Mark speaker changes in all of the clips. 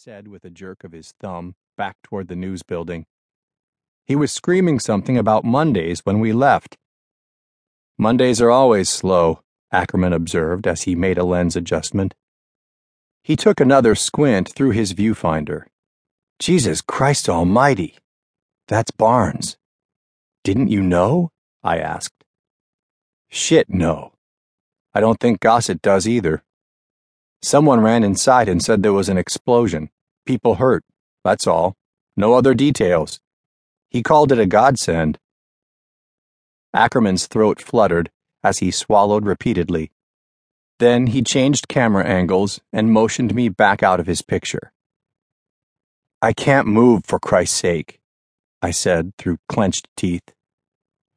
Speaker 1: said with a jerk of his thumb back toward the news building. He was screaming something about Mondays when we left. Mondays are always slow, Ackerman observed as he made a lens adjustment. He took another squint through his viewfinder. Jesus Christ Almighty! That's Barnes. Didn't you know? I asked. Shit, no. I don't think Gossett does either. Someone ran inside and said there was an explosion. People hurt. That's all. No other details. He called it a godsend. Ackerman's throat fluttered as he swallowed repeatedly. Then he changed camera angles and motioned me back out of his picture. I can't move for Christ's sake, I said through clenched teeth.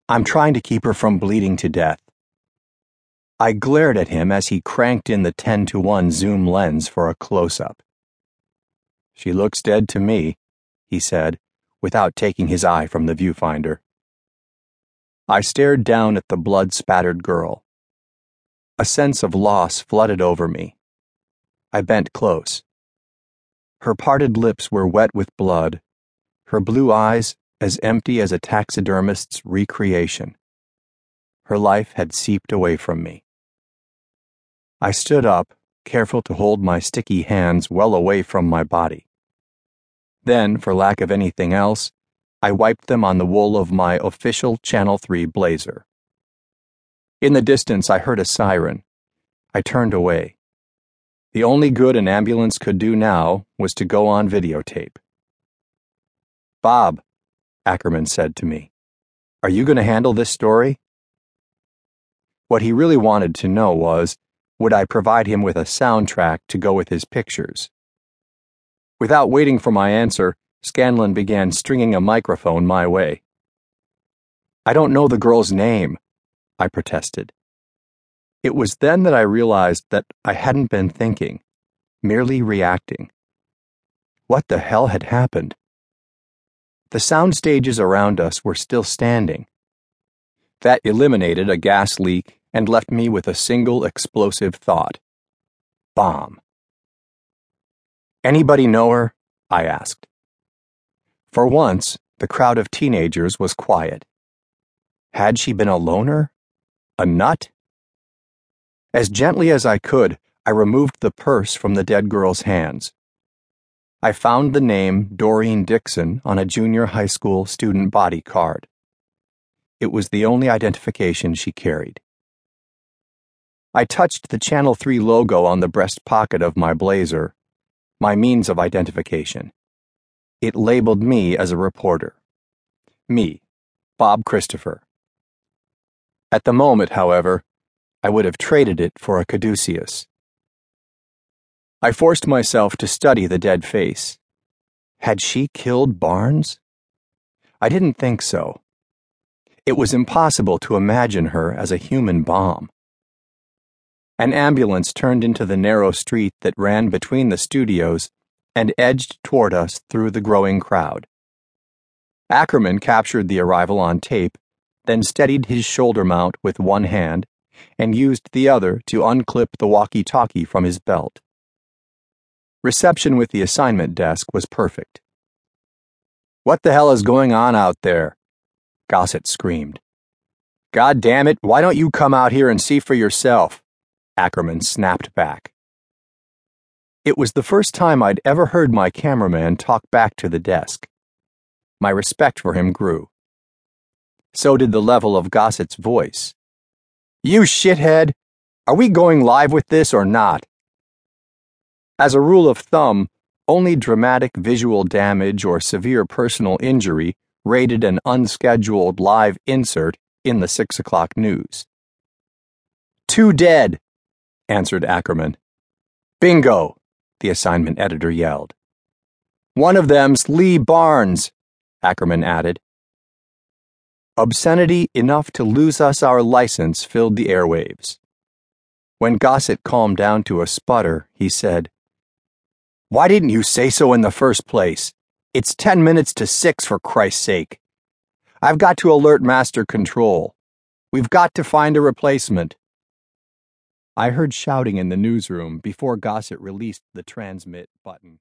Speaker 1: I'm trying to keep her from bleeding to death. I glared at him as he cranked in the 10 to 1 zoom lens for a close up. She looks dead to me, he said without taking his eye from the viewfinder. I stared down at the blood spattered girl. A sense of loss flooded over me. I bent close. Her parted lips were wet with blood, her blue eyes as empty as a taxidermist's recreation. Her life had seeped away from me. I stood up, careful to hold my sticky hands well away from my body. Then, for lack of anything else, I wiped them on the wool of my official Channel 3 blazer. In the distance, I heard a siren. I turned away. The only good an ambulance could do now was to go on videotape. Bob, Ackerman said to me, are you going to handle this story? What he really wanted to know was would I provide him with a soundtrack to go with his pictures? Without waiting for my answer, Scanlon began stringing a microphone my way. I don't know the girl's name, I protested. It was then that I realized that I hadn't been thinking, merely reacting. What the hell had happened? The sound stages around us were still standing. That eliminated a gas leak and left me with a single explosive thought bomb. Anybody know her? I asked. For once, the crowd of teenagers was quiet. Had she been a loner? A nut? As gently as I could, I removed the purse from the dead girl's hands. I found the name Doreen Dixon on a junior high school student body card. It was the only identification she carried. I touched the Channel 3 logo on the breast pocket of my blazer my means of identification. It labeled me as a reporter. Me, Bob Christopher. At the moment, however, I would have traded it for a caduceus. I forced myself to study the dead face. Had she killed Barnes? I didn't think so. It was impossible to imagine her as a human bomb. An ambulance turned into the narrow street that ran between the studios and edged toward us through the growing crowd. Ackerman captured the arrival on tape, then steadied his shoulder mount with one hand and used the other to unclip the walkie talkie from his belt. Reception with the assignment desk was perfect. What the hell is going on out there? Gossett screamed. God damn it, why don't you come out here and see for yourself? Ackerman snapped back. It was the first time I'd ever heard my cameraman talk back to the desk. My respect for him grew. So did the level of Gossett's voice. You shithead! Are we going live with this or not? As a rule of thumb, only dramatic visual damage or severe personal injury rated an unscheduled live insert in the 6 o'clock news. Two dead, answered Ackerman. Bingo, the assignment editor yelled. One of them's Lee Barnes, Ackerman added. Obscenity enough to lose us our license filled the airwaves. When Gossett calmed down to a sputter, he said, Why didn't you say so in the first place? It's ten minutes to six, for Christ's sake. I've got to alert Master Control. We've got to find a replacement. I heard shouting in the newsroom before Gossett released the transmit button.